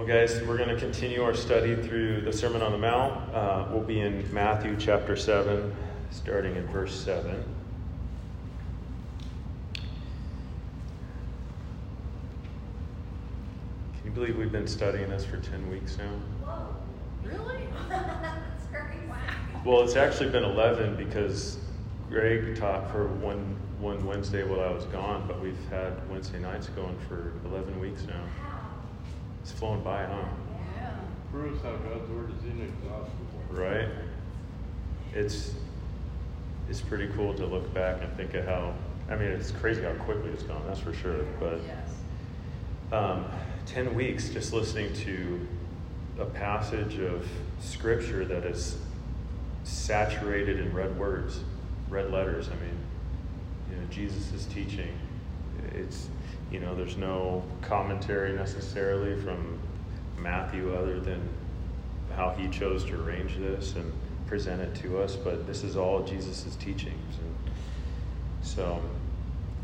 Well, guys, we're going to continue our study through the Sermon on the Mount. Uh, we'll be in Matthew chapter 7, starting in verse 7. Can you believe we've been studying this for 10 weeks now? Whoa, really? That's very wow. Well, it's actually been 11 because Greg taught for one, one Wednesday while I was gone, but we've had Wednesday nights going for 11 weeks now. Wow. It's flown by, huh? Yeah. Proves how God's word is inexhaustible. Right? It's it's pretty cool to look back and think of how I mean it's crazy how quickly it's gone, that's for sure. But Yes. um, ten weeks just listening to a passage of scripture that is saturated in red words, red letters. I mean, you know, Jesus is teaching. It's you know, there's no commentary necessarily from Matthew other than how he chose to arrange this and present it to us, but this is all Jesus' teachings. And so,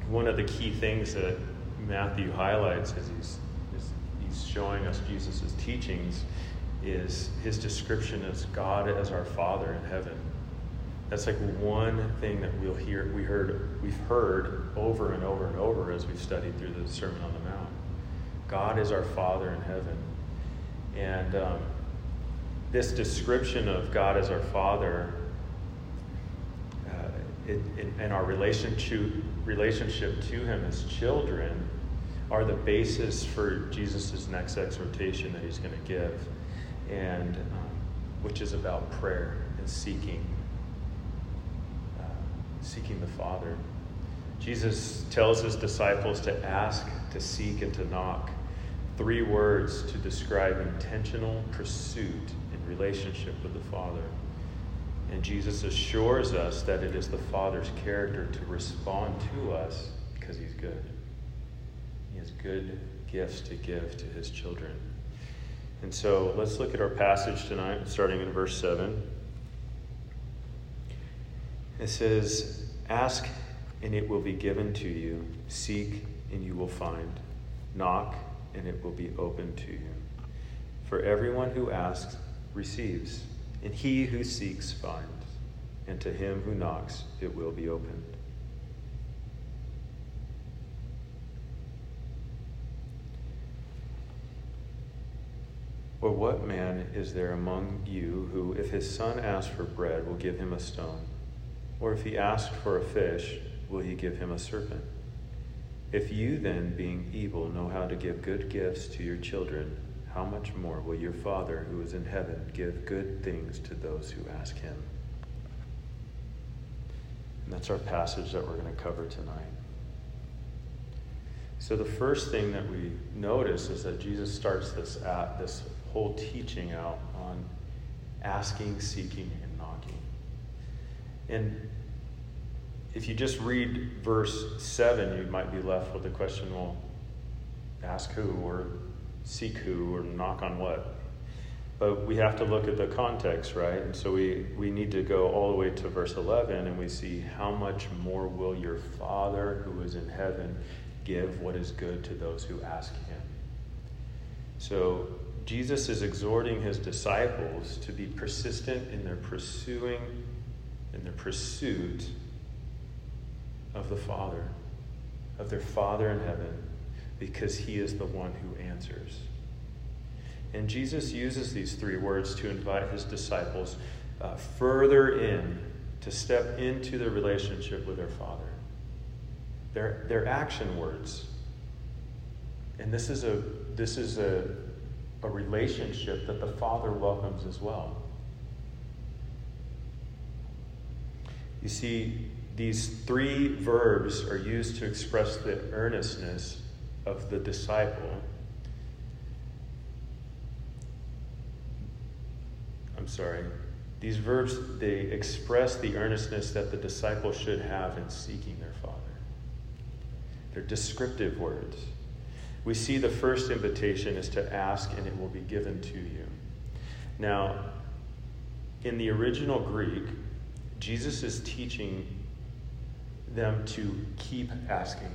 one of the key things that Matthew highlights as he's, as he's showing us Jesus' teachings is his description as God as our Father in heaven. That's like one thing that we'll hear, we heard, we've heard over and over and over as we've studied through the Sermon on the Mount. God is our Father in heaven. And um, this description of God as our Father uh, it, it, and our relationship, relationship to Him as children are the basis for Jesus' next exhortation that He's going to give, and um, which is about prayer and seeking, seeking the Father. Jesus tells His disciples to ask, to seek, and to knock. Three words to describe intentional pursuit in relationship with the Father. And Jesus assures us that it is the Father's character to respond to us because He's good. He has good gifts to give to His children. And so let's look at our passage tonight, starting in verse 7. It says, Ask and it will be given to you, seek and you will find, knock and it will be open to you. For everyone who asks receives, and he who seeks finds, and to him who knocks it will be opened. Or what man is there among you who, if his son asks for bread, will give him a stone? Or if he asks for a fish, will he give him a serpent? If you then, being evil, know how to give good gifts to your children, how much more will your Father who is in heaven give good things to those who ask him? And that's our passage that we're going to cover tonight. So the first thing that we notice is that Jesus starts this at this whole teaching out on asking, seeking. And if you just read verse 7, you might be left with the question well, ask who, or seek who, or knock on what? But we have to look at the context, right? And so we, we need to go all the way to verse 11 and we see how much more will your Father who is in heaven give what is good to those who ask him. So Jesus is exhorting his disciples to be persistent in their pursuing, in their pursuit of the Father, of their Father in heaven, because he is the one who answers. And Jesus uses these three words to invite his disciples uh, further in, to step into the relationship with their Father. They're, they're action words. And this is a this is a, a relationship that the Father welcomes as well. You see, these three verbs are used to express the earnestness of the disciple. I'm sorry. These verbs, they express the earnestness that the disciple should have in seeking their Father. They're descriptive words. We see the first invitation is to ask and it will be given to you. Now, in the original Greek, Jesus is teaching them to keep asking.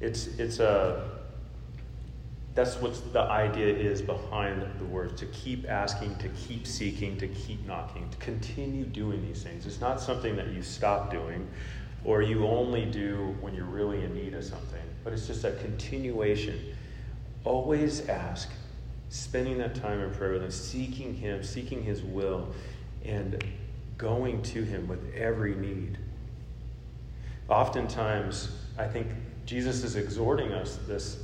It's, it's a that's what the idea is behind the words to keep asking, to keep seeking, to keep knocking, to continue doing these things. It's not something that you stop doing or you only do when you're really in need of something, but it's just a continuation. Always ask, spending that time in prayer with Him, seeking Him, seeking His will, and going to Him with every need. Oftentimes, I think Jesus is exhorting us this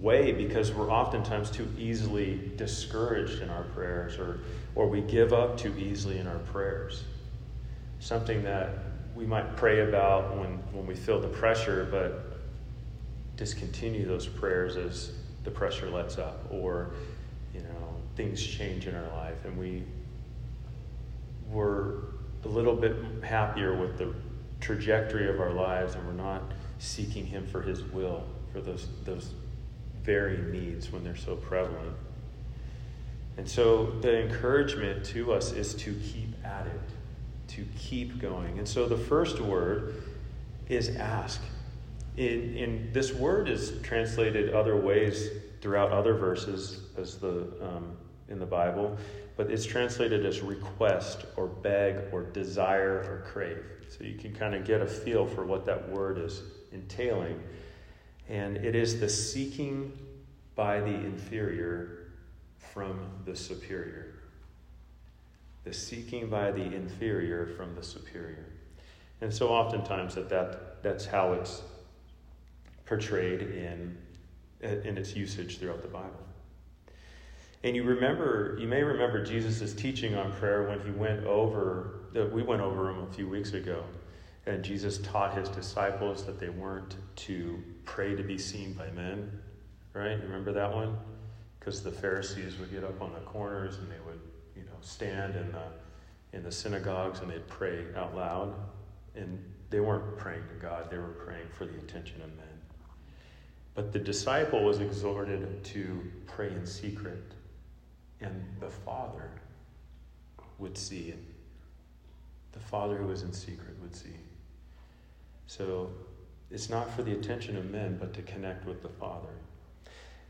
way because we're oftentimes too easily discouraged in our prayers or, or we give up too easily in our prayers. Something that we might pray about when, when we feel the pressure, but discontinue those prayers as the pressure lets up or you know things change in our life and we we're a little bit happier with the trajectory of our lives and we're not seeking him for his will for those those very needs when they're so prevalent. And so the encouragement to us is to keep at it, to keep going. And so the first word is ask. In, in this word is translated other ways throughout other verses as the um, in the Bible, but it's translated as request or beg or desire or crave. So you can kind of get a feel for what that word is entailing. And it is the seeking by the inferior from the superior. The seeking by the inferior from the superior. And so oftentimes that, that that's how it's portrayed in, in its usage throughout the Bible. And you remember, you may remember Jesus' teaching on prayer when he went over, that we went over him a few weeks ago. And Jesus taught his disciples that they weren't to pray to be seen by men. Right? You remember that one? Because the Pharisees would get up on the corners and they would, you know, stand in the in the synagogues and they'd pray out loud. And they weren't praying to God, they were praying for the attention of men. But the disciple was exhorted to pray in secret, and the Father would see it. The Father who is in secret would see. So it's not for the attention of men, but to connect with the Father.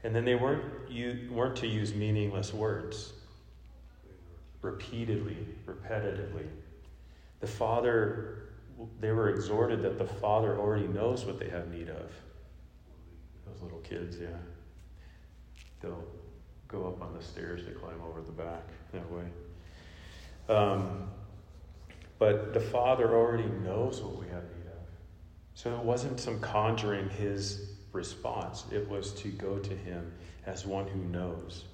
And then they weren't, you, weren't to use meaningless words repeatedly, repetitively. The Father, they were exhorted that the Father already knows what they have need of. Those little kids, yeah. They'll go up on the stairs to climb over the back that way. Um, but the Father already knows what we have need so it wasn't some conjuring his response, it was to go to him as one who knows.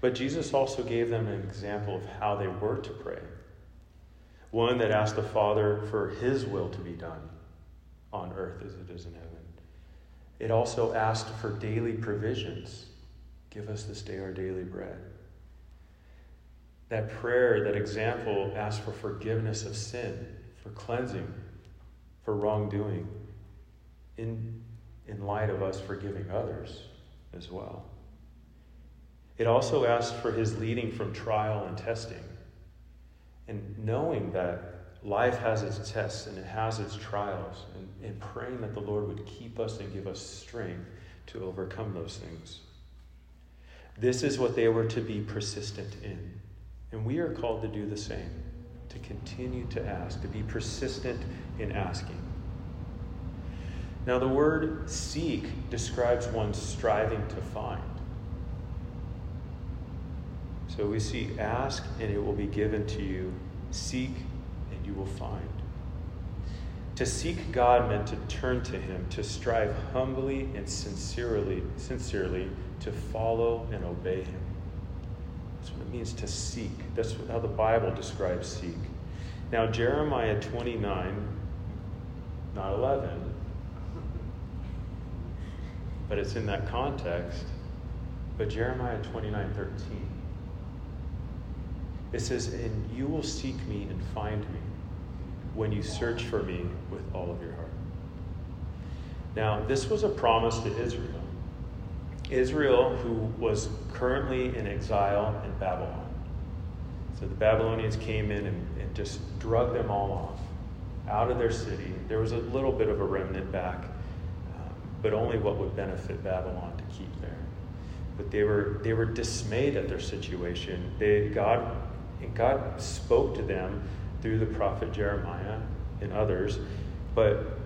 But Jesus also gave them an example of how they were to pray. One that asked the Father for his will to be done on earth as it is in heaven. It also asked for daily provisions. Give us this day our daily bread. That prayer, that example, asks for forgiveness of sin, for cleansing, for wrongdoing in, in light of us forgiving others as well. It also asks for his leading from trial and testing. And knowing that life has its tests and it has its trials, and, and praying that the Lord would keep us and give us strength to overcome those things. This is what they were to be persistent in. And we are called to do the same, to continue to ask, to be persistent in asking. Now, the word seek describes one striving to find. So we see ask and it will be given to you, seek and you will find. To seek God meant to turn to him, to strive humbly and sincerely, sincerely to follow and obey him. That's what it means to seek. That's how the Bible describes seek. Now, Jeremiah 29, not 11, but it's in that context. But Jeremiah 29 13. It says, And you will seek me and find me when you search for me with all of your heart. Now, this was a promise to Israel. Israel, who was currently in exile in Babylon. So the Babylonians came in and, and just drug them all off out of their city. There was a little bit of a remnant back um, but only what would benefit Babylon to keep there. but they were they were dismayed at their situation. They God and God spoke to them through the prophet Jeremiah and others, but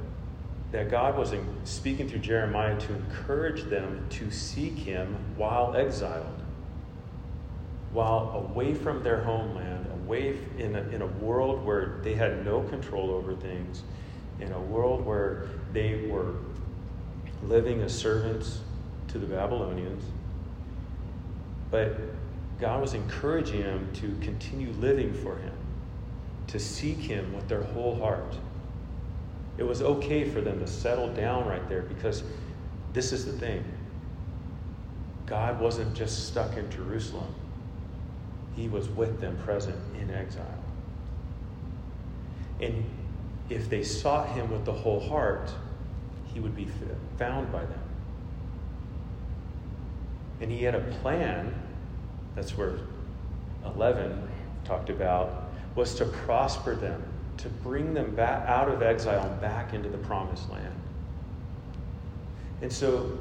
that God was speaking through Jeremiah to encourage them to seek Him while exiled, while away from their homeland, away in a, in a world where they had no control over things, in a world where they were living as servants to the Babylonians. But God was encouraging them to continue living for Him, to seek Him with their whole heart. It was okay for them to settle down right there because this is the thing God wasn't just stuck in Jerusalem, He was with them present in exile. And if they sought Him with the whole heart, He would be found by them. And He had a plan that's where 11 talked about, was to prosper them, to bring them back out of exile back into the promised land. And so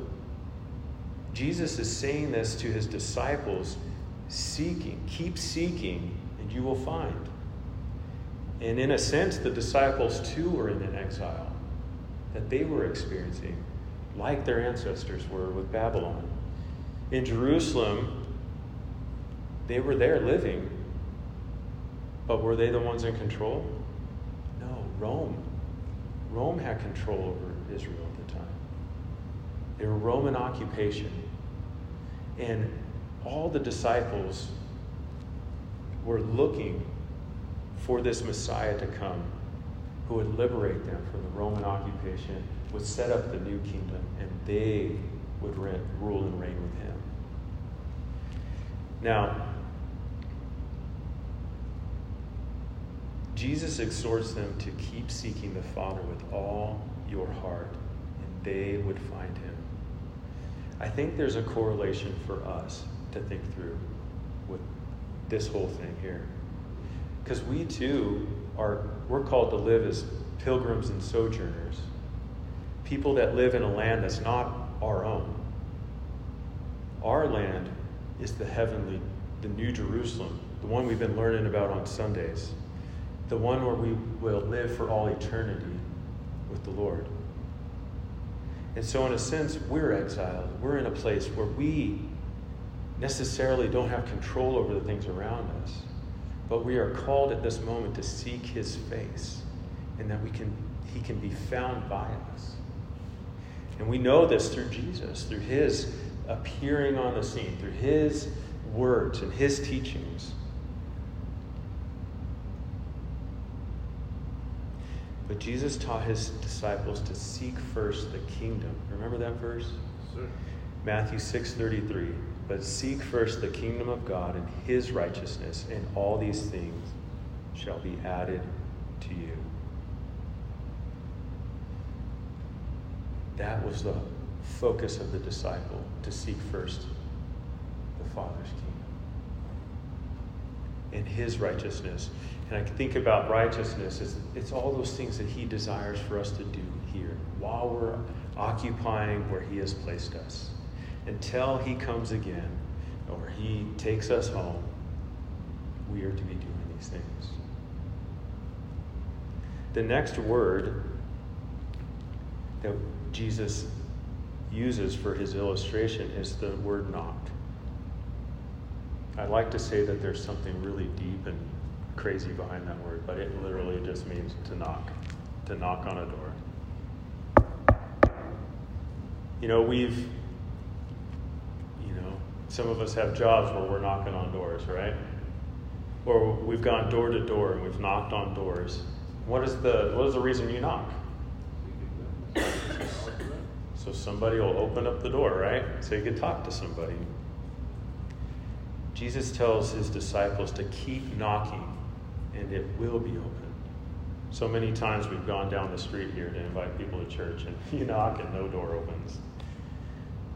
Jesus is saying this to his disciples seeking, keep seeking, and you will find. And in a sense, the disciples too were in an exile that they were experiencing, like their ancestors were with Babylon. In Jerusalem, they were there living, but were they the ones in control? Rome. Rome had control over Israel at the time. They were Roman occupation. And all the disciples were looking for this Messiah to come who would liberate them from the Roman occupation, would set up the new kingdom, and they would rule and reign with him. Now, Jesus exhorts them to keep seeking the Father with all your heart, and they would find him. I think there's a correlation for us to think through with this whole thing here. Because we too are, we're called to live as pilgrims and sojourners, people that live in a land that's not our own. Our land is the heavenly, the New Jerusalem, the one we've been learning about on Sundays the one where we will live for all eternity with the Lord. And so, in a sense, we're exiled. We're in a place where we necessarily don't have control over the things around us, but we are called at this moment to seek His face, and that we can, He can be found by us. And we know this through Jesus, through His appearing on the scene, through His words and His teachings. But Jesus taught his disciples to seek first the kingdom. Remember that verse? Sir. Matthew 6:33. But seek first the kingdom of God and his righteousness, and all these things shall be added to you. That was the focus of the disciple to seek first the Father's kingdom and his righteousness. And I think about righteousness, it's, it's all those things that He desires for us to do here while we're occupying where He has placed us. Until He comes again or He takes us home, we are to be doing these things. The next word that Jesus uses for his illustration is the word knock. I like to say that there's something really deep and crazy behind that word, but it literally just means to knock, to knock on a door. You know, we've, you know, some of us have jobs where we're knocking on doors, right? Or we've gone door to door and we've knocked on doors. What is the what is the reason you knock? so somebody will open up the door, right? So you can talk to somebody. Jesus tells his disciples to keep knocking and it will be open. So many times we've gone down the street here to invite people to church, and you knock and no door opens.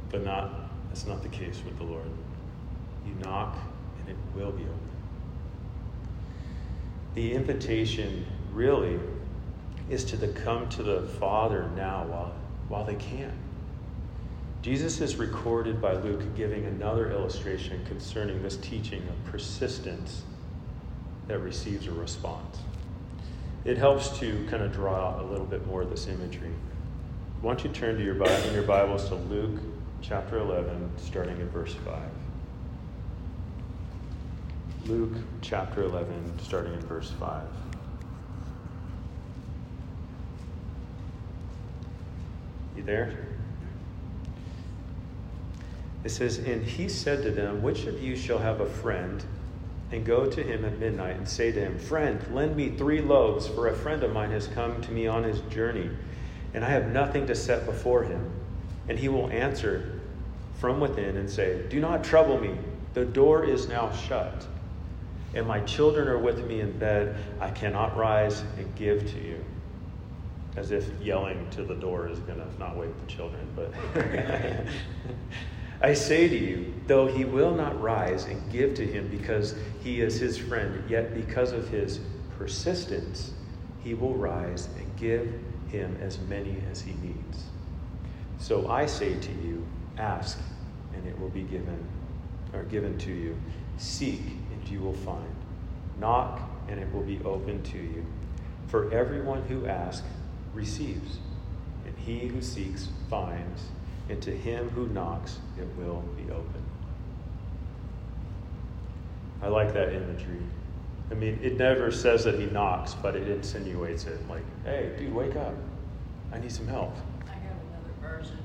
But not that's not the case with the Lord. You knock and it will be open. The invitation really is to the come to the Father now while while they can. Jesus is recorded by Luke giving another illustration concerning this teaching of persistence that receives a response. It helps to kind of draw out a little bit more of this imagery. Why don't you turn to your Bible, in your Bibles to Luke chapter 11, starting in verse 5. Luke chapter 11, starting in verse 5. You there? It says, And he said to them, Which of you shall have a friend, and go to him at midnight, and say to him, Friend, lend me three loaves, for a friend of mine has come to me on his journey, and I have nothing to set before him. And he will answer from within and say, Do not trouble me, the door is now shut, and my children are with me in bed. I cannot rise and give to you as if yelling to the door is going to not wake the children. But I say to you, though he will not rise and give to him because he is his friend, yet because of his persistence, he will rise and give him as many as he needs. So I say to you, ask, and it will be given, or given to you. Seek, and you will find. Knock, and it will be open to you. For everyone who asks receives, and he who seeks finds, and to him who knocks it will be open. I like that imagery. I mean, it never says that he knocks, but it insinuates it. Like, hey, dude, wake up. I need some help. I got another version.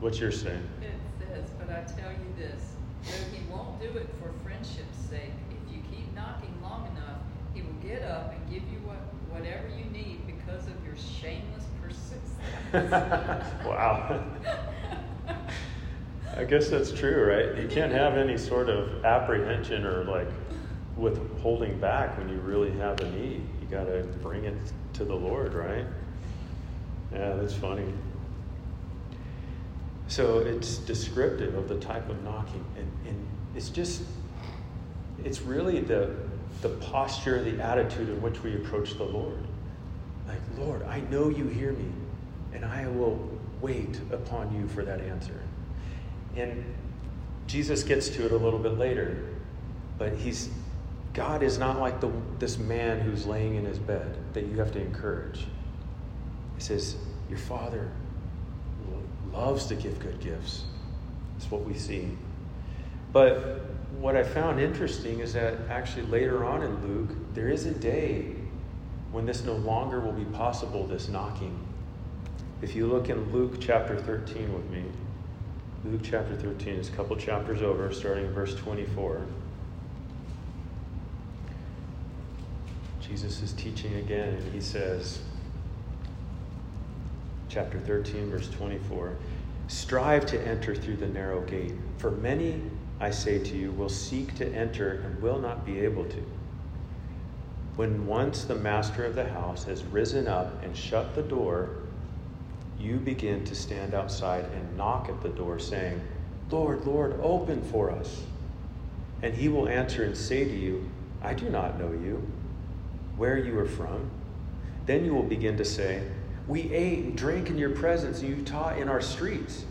What's your saying? It says, but I tell you this, though he won't do it for friendship's sake, if you keep knocking long enough, he will get up and give you what, whatever you need because of your shameless persistence. wow. I guess that's true, right? You can't have any sort of apprehension or like withholding back when you really have a need. You got to bring it to the Lord, right? Yeah, that's funny. So it's descriptive of the type of knocking, and, and it's just, it's really the, the posture, the attitude in which we approach the Lord. Like, Lord, I know you hear me, and I will wait upon you for that answer. And Jesus gets to it a little bit later, but he's God is not like the, this man who's laying in his bed that you have to encourage. He says, Your Father loves to give good gifts. That's what we see. But what I found interesting is that actually later on in Luke, there is a day when this no longer will be possible, this knocking. If you look in Luke chapter 13 with me, Luke chapter 13 is a couple chapters over, starting in verse 24. Jesus is teaching again, and he says, chapter 13, verse 24 Strive to enter through the narrow gate, for many, I say to you, will seek to enter and will not be able to. When once the master of the house has risen up and shut the door, you begin to stand outside and knock at the door, saying, Lord, Lord, open for us. And he will answer and say to you, I do not know you, where you are from. Then you will begin to say, We ate and drank in your presence, and you taught in our streets.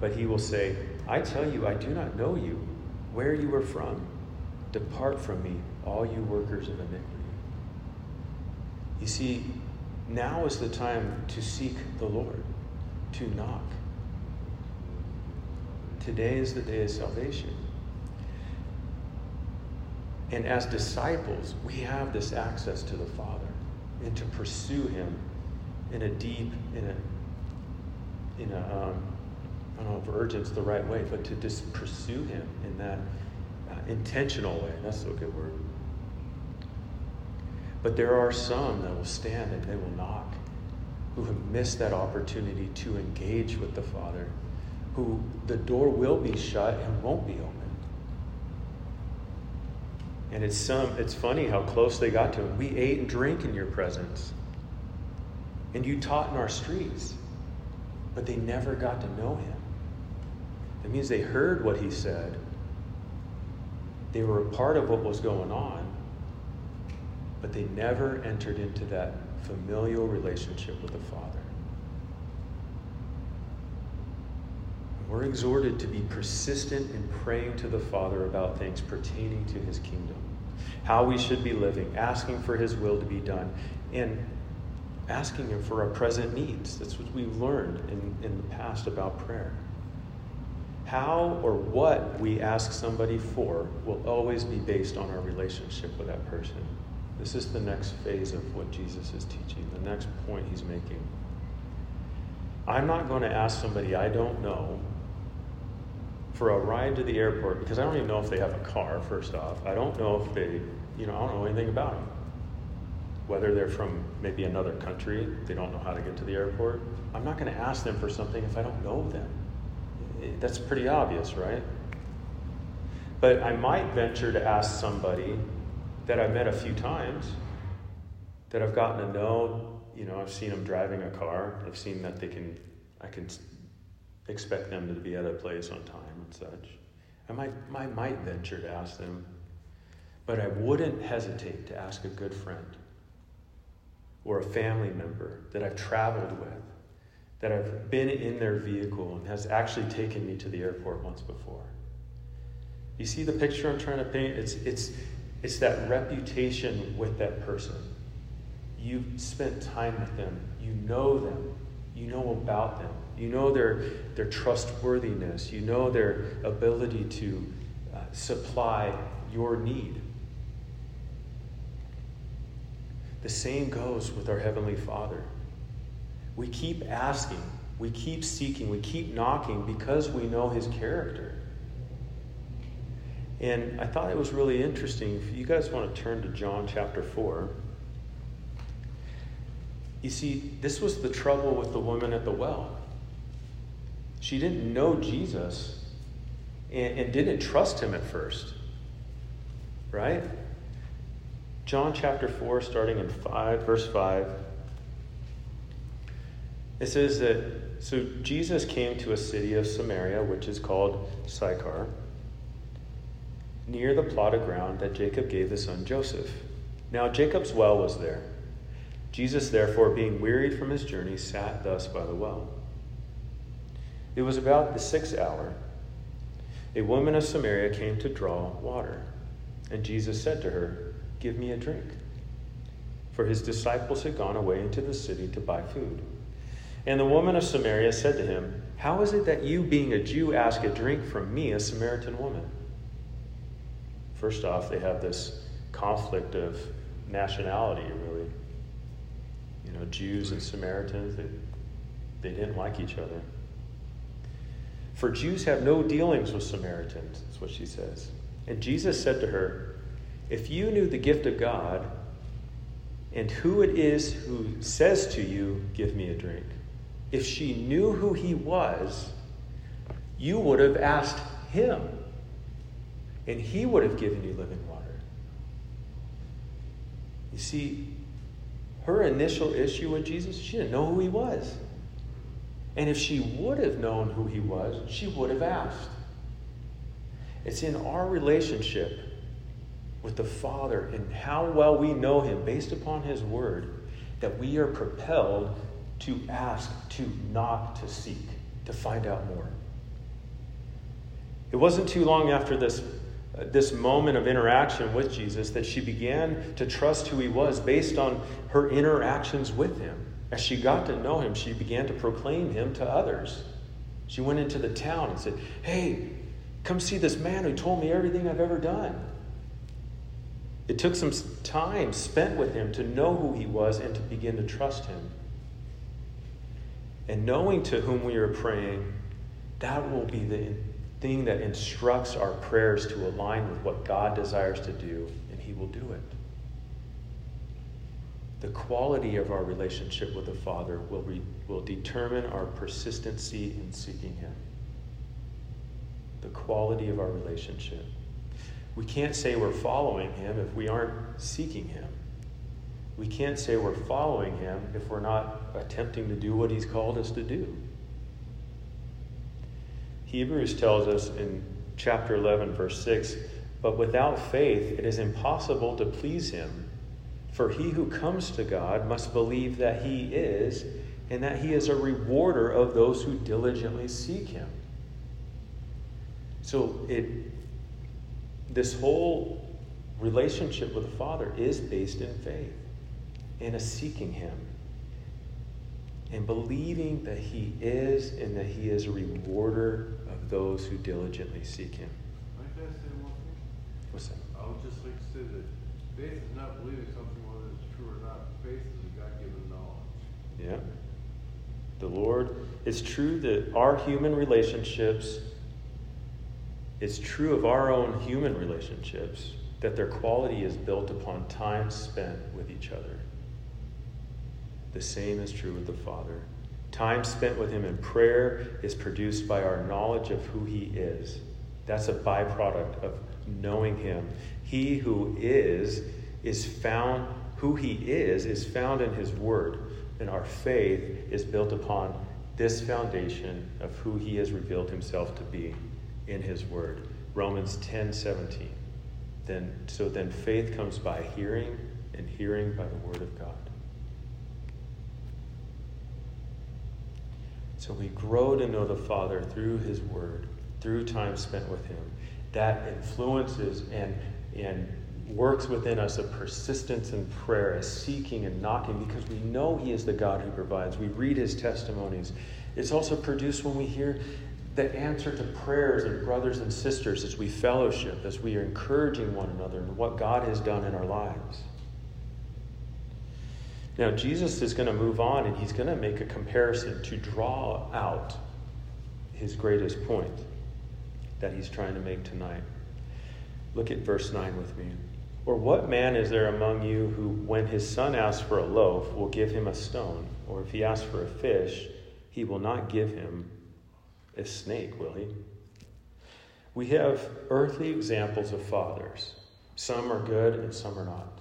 But he will say, I tell you, I do not know you, where you are from. Depart from me, all you workers of iniquity. You see, now is the time to seek the Lord, to knock. Today is the day of salvation. And as disciples, we have this access to the Father and to pursue Him in a deep, in a, in a, um, I don't know if urgent's the right way, but to just pursue Him in that uh, intentional way. That's a good word. But there are some that will stand and they will knock, who have missed that opportunity to engage with the Father, who the door will be shut and won't be open. And it's some it's funny how close they got to him. We ate and drank in your presence. And you taught in our streets. But they never got to know him. That means they heard what he said. They were a part of what was going on, but they never entered into that familial relationship with the Father. we're exhorted to be persistent in praying to the Father about things pertaining to his kingdom, how we should be living, asking for his will to be done, and asking him for our present needs. That's what we've learned in, in the past about prayer. How or what we ask somebody for will always be based on our relationship with that person. This is the next phase of what Jesus is teaching, the next point he's making. I'm not going to ask somebody I don't know for a ride to the airport because I don't even know if they have a car, first off. I don't know if they, you know, I don't know anything about them. Whether they're from maybe another country, they don't know how to get to the airport. I'm not going to ask them for something if I don't know them. That's pretty obvious, right? But I might venture to ask somebody that I've met a few times, that I've gotten to know you know, I've seen them driving a car. I've seen that they can, I can expect them to be at a place on time and such. I might, I might venture to ask them, but I wouldn't hesitate to ask a good friend or a family member that I've traveled with, that I've been in their vehicle and has actually taken me to the airport once before. You see the picture I'm trying to paint? It's, it's, it's that reputation with that person. You've spent time with them. You know them. You know about them. You know their, their trustworthiness. You know their ability to uh, supply your need. The same goes with our Heavenly Father. We keep asking, we keep seeking, we keep knocking because we know His character. And I thought it was really interesting. If you guys want to turn to John chapter 4. You see, this was the trouble with the woman at the well. She didn't know Jesus and, and didn't trust him at first. Right? John chapter 4, starting in 5, verse 5. It says that so Jesus came to a city of Samaria, which is called Sychar, near the plot of ground that Jacob gave his son Joseph. Now Jacob's well was there. Jesus, therefore, being wearied from his journey, sat thus by the well. It was about the sixth hour. A woman of Samaria came to draw water, and Jesus said to her, Give me a drink. For his disciples had gone away into the city to buy food. And the woman of Samaria said to him, How is it that you, being a Jew, ask a drink from me, a Samaritan woman? First off, they have this conflict of nationality, really you know, Jews and Samaritans, they, they didn't like each other. For Jews have no dealings with Samaritans, is what she says. And Jesus said to her, If you knew the gift of God and who it is who says to you, Give me a drink, if she knew who he was, you would have asked him, and he would have given you living water. You see, her initial issue with Jesus, she didn't know who he was. And if she would have known who he was, she would have asked. It's in our relationship with the Father and how well we know him based upon his word that we are propelled to ask, to knock, to seek, to find out more. It wasn't too long after this this moment of interaction with Jesus that she began to trust who he was based on her interactions with him. As she got to know him, she began to proclaim him to others. She went into the town and said, Hey, come see this man who told me everything I've ever done. It took some time spent with him to know who he was and to begin to trust him. And knowing to whom we are praying, that will be the thing that instructs our prayers to align with what God desires to do, and He will do it. The quality of our relationship with the Father will, re- will determine our persistency in seeking Him. The quality of our relationship. We can't say we're following Him if we aren't seeking Him. We can't say we're following Him if we're not attempting to do what He's called us to do. Hebrews tells us in chapter 11, verse 6 But without faith it is impossible to please him. For he who comes to God must believe that he is, and that he is a rewarder of those who diligently seek him. So it this whole relationship with the Father is based in faith and a seeking Him and believing that He is and that He is a rewarder of those who diligently seek Him. I can say one thing? What's that? I would just like to say that faith is not believing something whether it's true or not. Faith is a God-given knowledge. Yeah. The Lord, it's true that our human relationships, it's true of our own human relationships, that their quality is built upon time spent with each other. The same is true with the Father. Time spent with Him in prayer is produced by our knowledge of who He is. That's a byproduct of knowing Him. He who is, is found, who He is, is found in His Word. And our faith is built upon this foundation of who He has revealed Himself to be in His Word. Romans 10 17. Then, so then faith comes by hearing, and hearing by the Word of God. So we grow to know the Father through His Word, through time spent with Him. That influences and, and works within us a persistence in prayer, a seeking and knocking, because we know He is the God who provides. We read His testimonies. It's also produced when we hear the answer to prayers of brothers and sisters as we fellowship, as we are encouraging one another in what God has done in our lives. Now, Jesus is going to move on and he's going to make a comparison to draw out his greatest point that he's trying to make tonight. Look at verse 9 with me. Or what man is there among you who, when his son asks for a loaf, will give him a stone? Or if he asks for a fish, he will not give him a snake, will he? We have earthly examples of fathers. Some are good and some are not.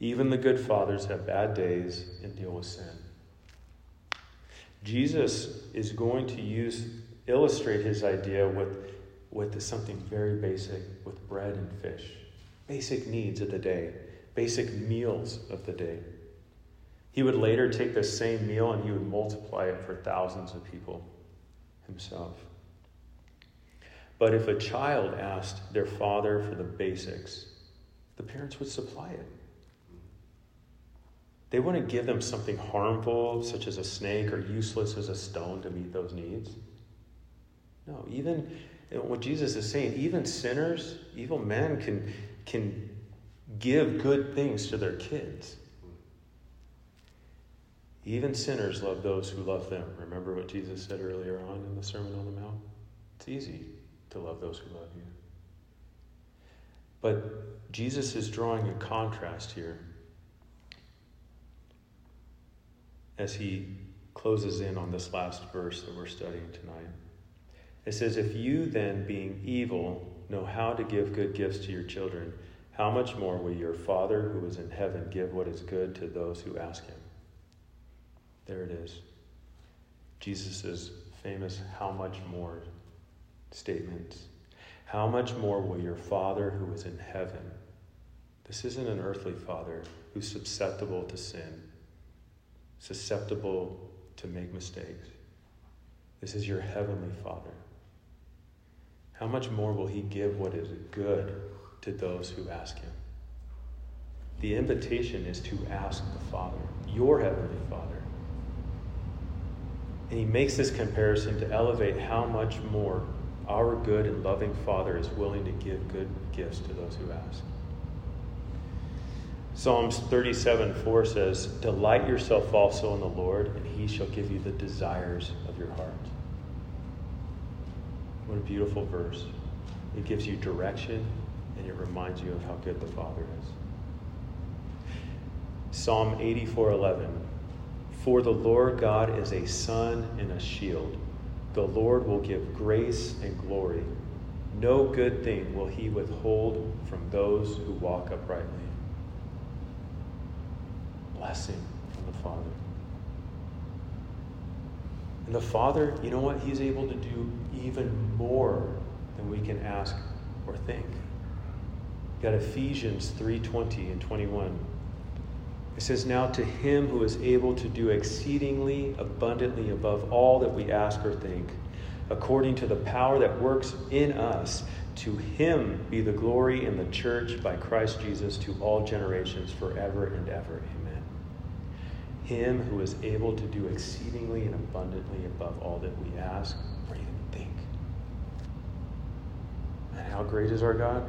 Even the good fathers have bad days and deal with sin. Jesus is going to use illustrate his idea with, with something very basic with bread and fish. Basic needs of the day, basic meals of the day. He would later take the same meal and he would multiply it for thousands of people himself. But if a child asked their father for the basics, the parents would supply it. They wouldn't give them something harmful, such as a snake, or useless as a stone to meet those needs. No, even what Jesus is saying, even sinners, evil men can, can give good things to their kids. Even sinners love those who love them. Remember what Jesus said earlier on in the Sermon on the Mount? It's easy to love those who love you. But Jesus is drawing a contrast here as he closes in on this last verse that we're studying tonight. It says, If you then, being evil, know how to give good gifts to your children, how much more will your Father who is in heaven give what is good to those who ask him? There it is. Jesus' famous how much more statements. How much more will your Father who is in heaven? This isn't an earthly Father who's susceptible to sin, susceptible to make mistakes. This is your heavenly Father. How much more will He give what is good to those who ask Him? The invitation is to ask the Father, your heavenly Father. And He makes this comparison to elevate how much more our good and loving Father is willing to give good gifts to those who ask. Psalms 37 4 says, Delight yourself also in the Lord, and he shall give you the desires of your heart. What a beautiful verse. It gives you direction and it reminds you of how good the Father is. Psalm 84 11. For the Lord God is a sun and a shield. The Lord will give grace and glory. No good thing will he withhold from those who walk uprightly blessing from the Father. And the Father, you know what? He's able to do even more than we can ask or think. You got Ephesians 3:20 and 21. It says, Now to him who is able to do exceedingly abundantly above all that we ask or think, according to the power that works in us. To him be the glory in the church by Christ Jesus to all generations forever and ever. Amen. Him who is able to do exceedingly and abundantly above all that we ask or even think. And how great is our God?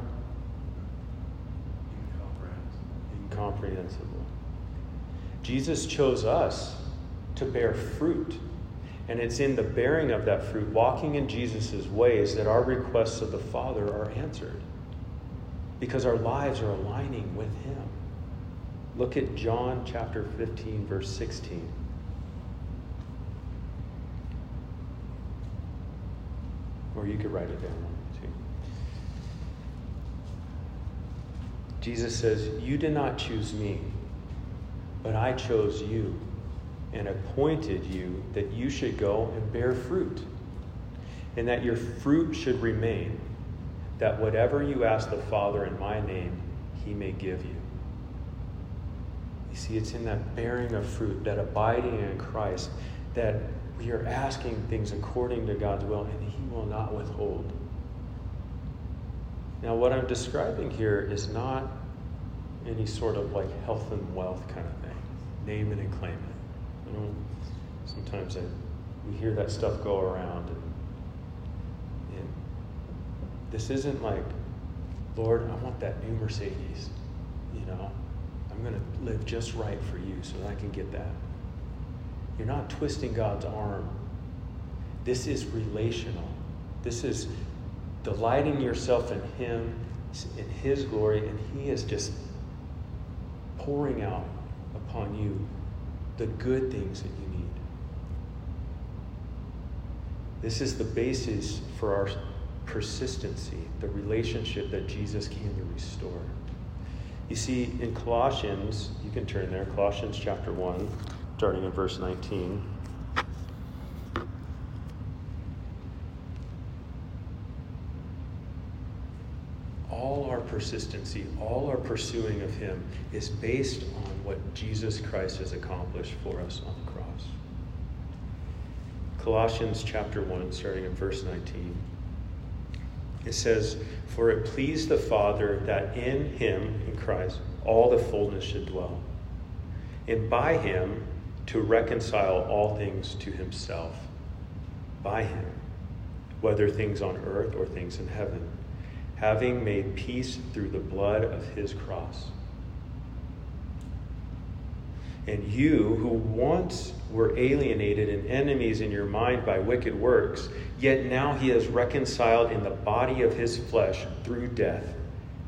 Incomprehensible. Jesus chose us to bear fruit. And it's in the bearing of that fruit, walking in Jesus' ways, that our requests of the Father are answered. Because our lives are aligning with Him. Look at John chapter 15, verse 16. Or you could write it down. Jesus says, You did not choose me, but I chose you and appointed you that you should go and bear fruit, and that your fruit should remain, that whatever you ask the Father in my name, he may give you. You see, it's in that bearing of fruit, that abiding in Christ, that we are asking things according to God's will, and he will not withhold. Now, what I'm describing here is not any sort of like health and wealth kind of thing. Name it and claim it. You know, sometimes I, we hear that stuff go around, and, and this isn't like, Lord, I want that new Mercedes. You know, I'm going to live just right for you so that I can get that. You're not twisting God's arm. This is relational. This is delighting yourself in Him, in His glory, and He is just pouring out upon you the good things that you need. This is the basis for our persistency, the relationship that Jesus came to restore. You see, in Colossians, you can turn there, Colossians chapter 1, starting in verse 19. All our persistency, all our pursuing of Him is based on what Jesus Christ has accomplished for us on the cross. Colossians chapter 1, starting in verse 19. It says, For it pleased the Father that in him, in Christ, all the fullness should dwell, and by him to reconcile all things to himself. By him, whether things on earth or things in heaven, having made peace through the blood of his cross and you, who once were alienated and enemies in your mind by wicked works, yet now he has reconciled in the body of his flesh through death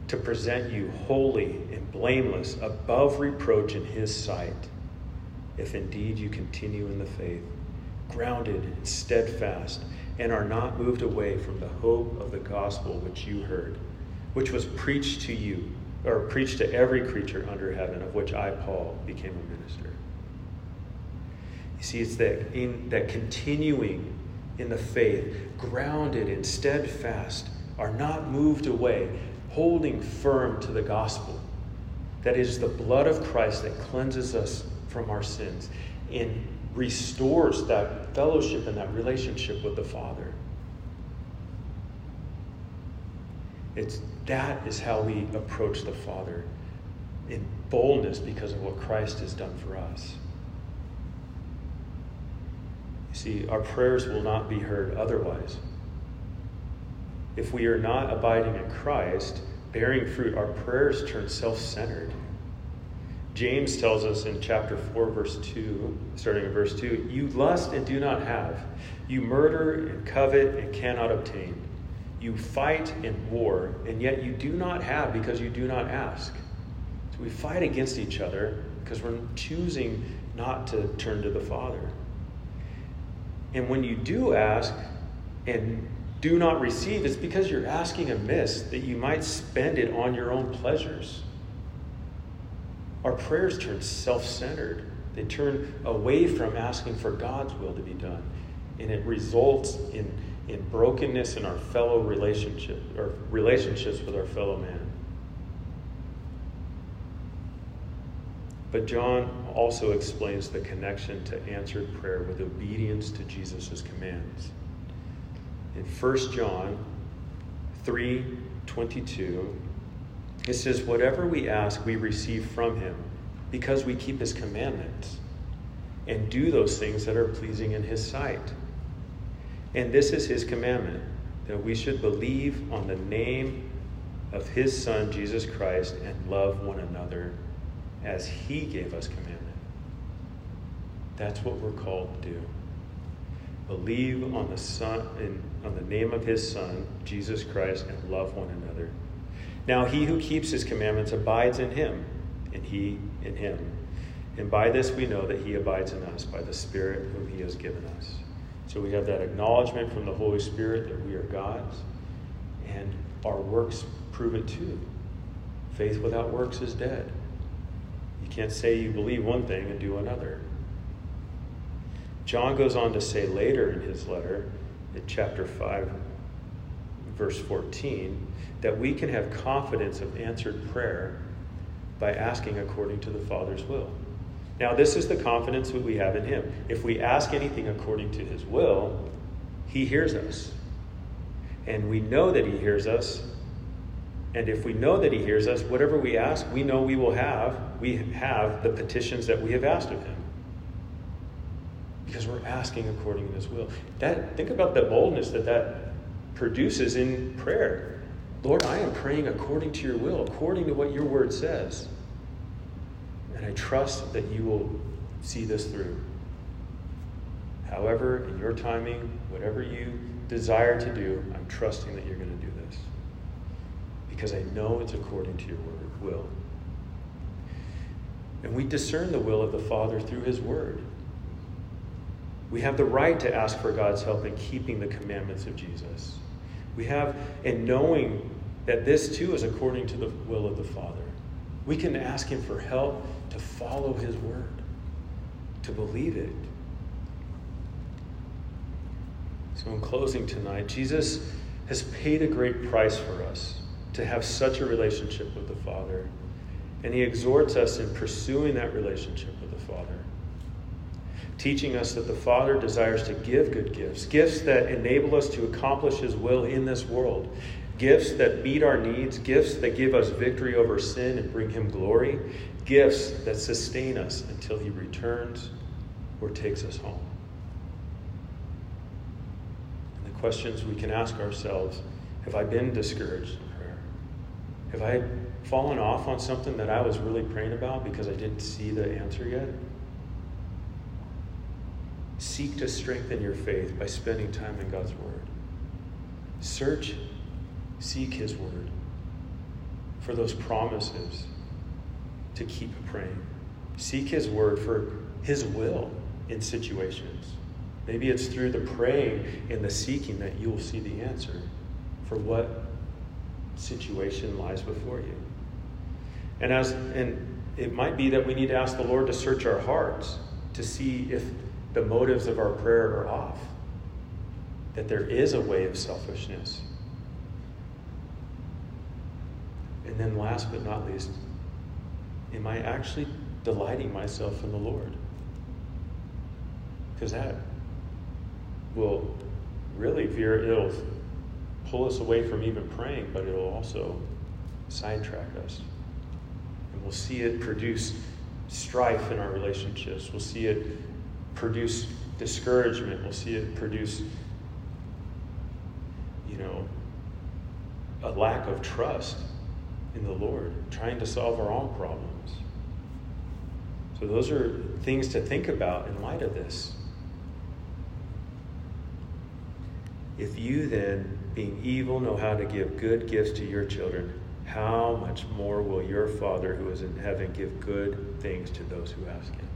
to present you holy and blameless above reproach in his sight, if indeed you continue in the faith, grounded and steadfast, and are not moved away from the hope of the gospel which you heard, which was preached to you or preach to every creature under heaven, of which I, Paul, became a minister. You see, it's that in that continuing in the faith, grounded and steadfast, are not moved away, holding firm to the gospel. That is the blood of Christ that cleanses us from our sins and restores that fellowship and that relationship with the Father. It's that is how we approach the Father in boldness because of what Christ has done for us. You see, our prayers will not be heard otherwise. If we are not abiding in Christ, bearing fruit, our prayers turn self centered. James tells us in chapter 4, verse 2, starting in verse 2 you lust and do not have, you murder and covet and cannot obtain. You fight in war, and yet you do not have because you do not ask. So we fight against each other because we're choosing not to turn to the Father. And when you do ask and do not receive, it's because you're asking amiss that you might spend it on your own pleasures. Our prayers turn self centered, they turn away from asking for God's will to be done. And it results in in brokenness in our fellow relationship or relationships with our fellow man. But John also explains the connection to answered prayer with obedience to Jesus' commands. in 1 John 3 22, it says, Whatever we ask, we receive from him because we keep his commandments and do those things that are pleasing in his sight. And this is his commandment that we should believe on the name of his Son, Jesus Christ, and love one another as he gave us commandment. That's what we're called to do. Believe on the Son in, on the name of his Son, Jesus Christ, and love one another. Now he who keeps his commandments abides in him, and he in him. And by this we know that he abides in us, by the Spirit whom he has given us. So we have that acknowledgement from the Holy Spirit that we are God's, and our works prove it too. Faith without works is dead. You can't say you believe one thing and do another. John goes on to say later in his letter, in chapter 5, verse 14, that we can have confidence of answered prayer by asking according to the Father's will. Now, this is the confidence that we have in Him. If we ask anything according to His will, He hears us. And we know that He hears us. And if we know that He hears us, whatever we ask, we know we will have. We have the petitions that we have asked of Him. Because we're asking according to His will. That, think about the boldness that that produces in prayer. Lord, I am praying according to your will, according to what your word says. And I trust that you will see this through. However, in your timing, whatever you desire to do, I'm trusting that you're going to do this. Because I know it's according to your word, will. And we discern the will of the Father through his word. We have the right to ask for God's help in keeping the commandments of Jesus. We have, in knowing that this too is according to the will of the Father, we can ask Him for help to follow His word, to believe it. So, in closing tonight, Jesus has paid a great price for us to have such a relationship with the Father. And He exhorts us in pursuing that relationship with the Father teaching us that the Father desires to give good gifts, gifts that enable us to accomplish His will in this world, gifts that meet our needs, gifts that give us victory over sin and bring Him glory, gifts that sustain us until He returns or takes us home. And the questions we can ask ourselves have I been discouraged in prayer? Have I fallen off on something that I was really praying about because I didn't see the answer yet? Seek to strengthen your faith by spending time in God's Word. Search, seek His Word for those promises to keep praying. Seek His Word for His will in situations. Maybe it's through the praying and the seeking that you will see the answer for what situation lies before you. And as and it might be that we need to ask the Lord to search our hearts to see if the motives of our prayer are off, that there is a way of selfishness. And then, last but not least, am I actually delighting myself in the Lord? Because that will really veer, it'll pull us away from even praying, but it'll also sidetrack us. And we'll see it produce strife in our relationships. We'll see it produce discouragement. We'll see it produce, you know, a lack of trust in the Lord, trying to solve our own problems. So, those are things to think about in light of this. If you then, being evil, know how to give good gifts to your children, how much more will your Father who is in heaven give good things to those who ask him?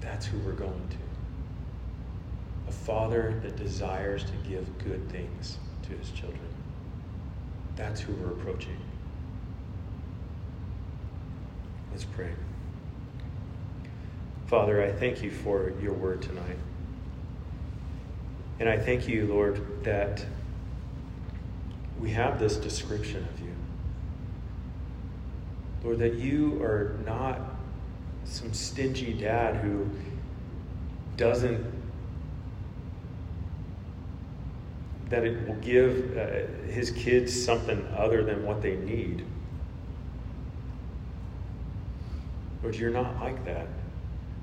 That's who we're going to. A father that desires to give good things to his children. That's who we're approaching. Let's pray. Father, I thank you for your word tonight. And I thank you, Lord, that we have this description of you. Lord, that you are not some stingy dad who doesn't that it will give uh, his kids something other than what they need. Lord, you're not like that.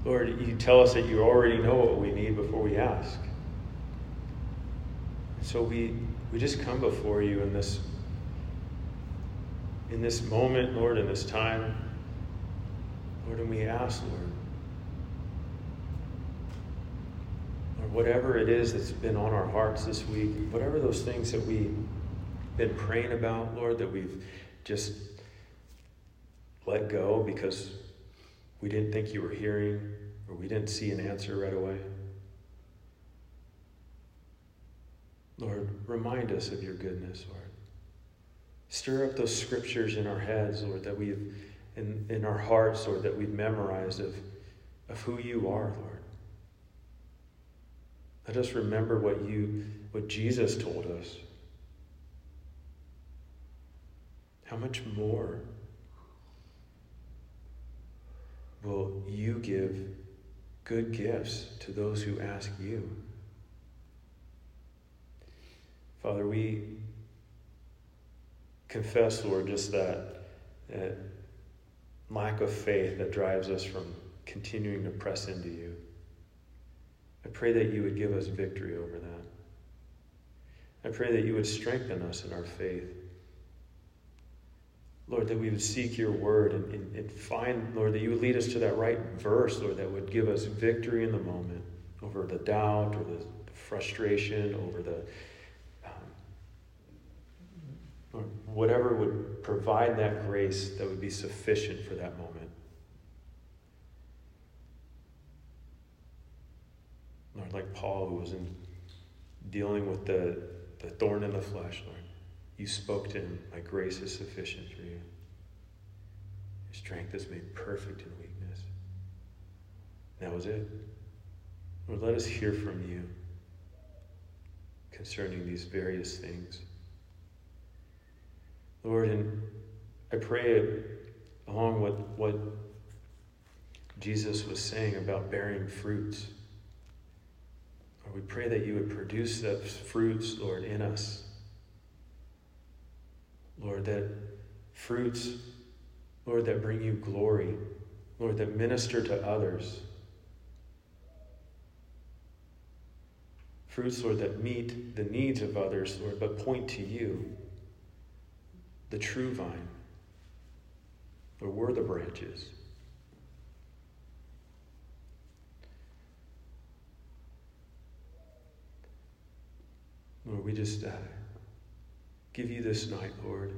Lord, you tell us that you already know what we need before we ask. So we, we just come before you in this, in this moment, Lord, in this time. Lord, and we ask, Lord, Lord, whatever it is that's been on our hearts this week, whatever those things that we've been praying about, Lord, that we've just let go because we didn't think you were hearing or we didn't see an answer right away. Lord, remind us of your goodness, Lord. Stir up those scriptures in our heads, Lord, that we've in, in our hearts, Lord, that we've memorized of, of who you are, Lord. Let us remember what you what Jesus told us. How much more will you give good gifts to those who ask you? Father, we confess, Lord, just that, that lack of faith that drives us from continuing to press into you. I pray that you would give us victory over that. I pray that you would strengthen us in our faith. Lord, that we would seek your word and, and, and, find, Lord, that you would lead us to that right verse, Lord, that would give us victory in the moment over the doubt or the, the frustration, over the um, Lord, whatever would provide that grace that would be sufficient for that moment. Lord, like Paul, who was in dealing with the, the thorn in the flesh, Lord, you spoke to him, My grace is sufficient for you. Your strength is made perfect in weakness. And that was it. Lord, let us hear from you concerning these various things. Lord, and I pray along with what Jesus was saying about bearing fruits. Lord, we pray that you would produce those fruits, Lord, in us. Lord, that fruits, Lord, that bring you glory. Lord, that minister to others. Fruits, Lord, that meet the needs of others, Lord, but point to you the true vine, or we're the branches. Lord, we just uh, give you this night, Lord,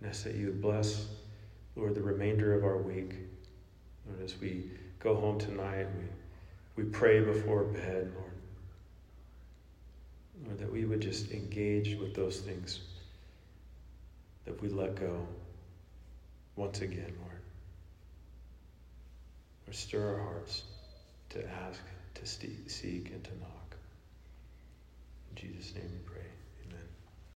and ask that you would bless, Lord, the remainder of our week. Lord, as we go home tonight, we, we pray before bed, Lord. Lord, that we would just engage with those things that we let go once again, Lord. Or stir our hearts to ask, to seek, and to knock. In Jesus' name we pray.